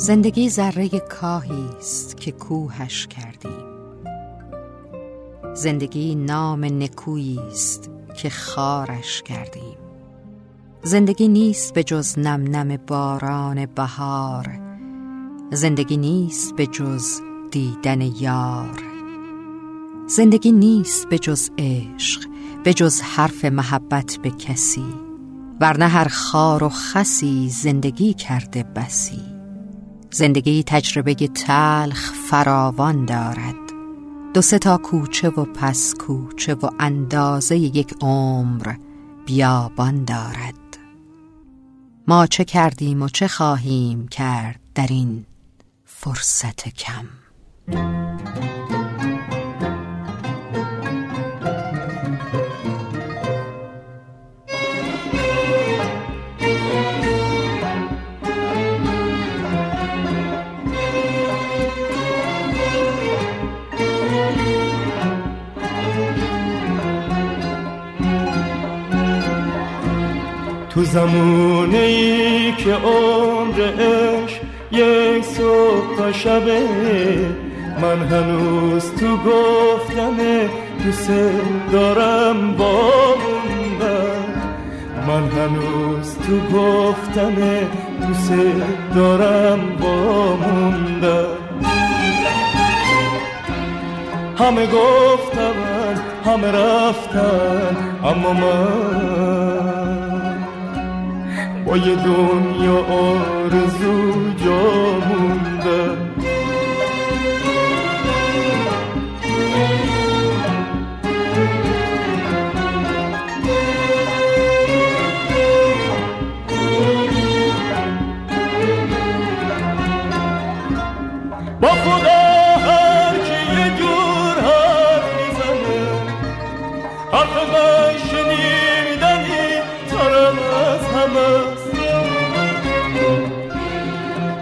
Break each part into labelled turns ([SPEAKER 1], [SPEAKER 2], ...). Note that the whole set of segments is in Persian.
[SPEAKER 1] زندگی ذره کاهی است که کوهش کردیم. زندگی نام نکویی است که خارش کردیم. زندگی نیست به جز نم نم باران بهار. زندگی نیست به جز دیدن یار. زندگی نیست به جز عشق به جز حرف محبت به کسی. ورنه هر خار و خسی زندگی کرده بسی. زندگی تجربه تلخ فراوان دارد. دو سه تا کوچه و پس کوچه و اندازه یک عمر بیابان دارد. ما چه کردیم و چه خواهیم کرد در این فرصت کم؟
[SPEAKER 2] تو زمونه ای که عمرش یک صبح تا شبه من هنوز تو گفتم دوست دارم با من هنوز تو گفتم دوست دارم با همه گفتم همه رفتن اما من با یه دنیا آرزو جا مونده. با خدا هر کی یه جور حرف می‌زنه حرف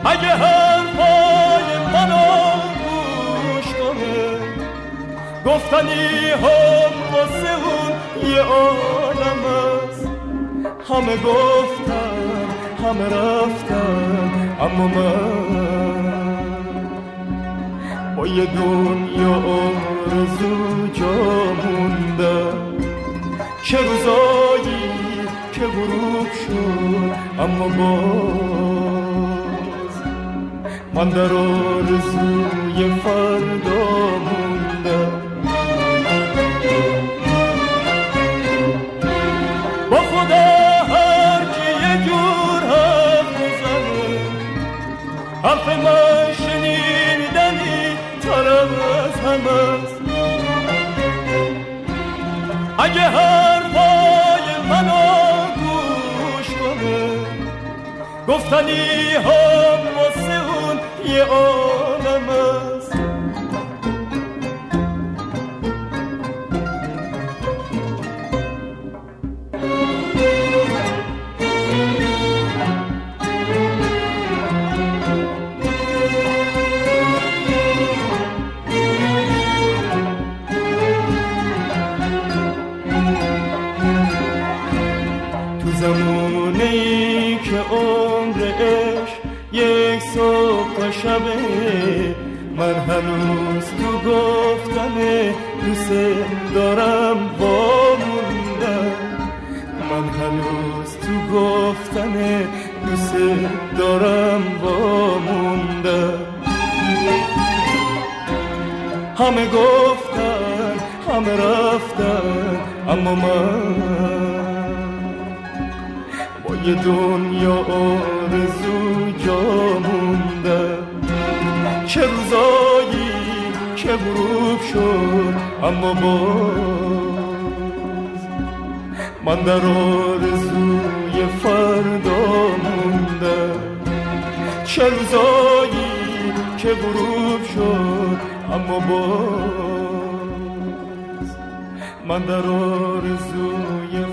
[SPEAKER 2] اگه حرفای منو گوش کنه گفتنی هم واسه اون یه عالم است. همه گفتن همه رفتن اما من با یه دنیا آرزو جا موندم. چه روزایی که غروب شد اما با من در آرزوی فردا موندم با خدا هر کی یه جور حرف می‌زنه حرف من شنیدنی ترم از همه اگه حرفای گفتنی هم واسه یه عالم زمونه ای که عمرش یک صبح شبه من هنوز تو گفتم دوست دارم با من هنوز تو گفتم دوست دارم با همه گفتن همه رفتن اما من یه دنیا آرزو جا موندم چه روزایی که غروب شد اما باز من در آرزوی فردا موندم چه روزایی که غروب شد اما باز من در آرزوی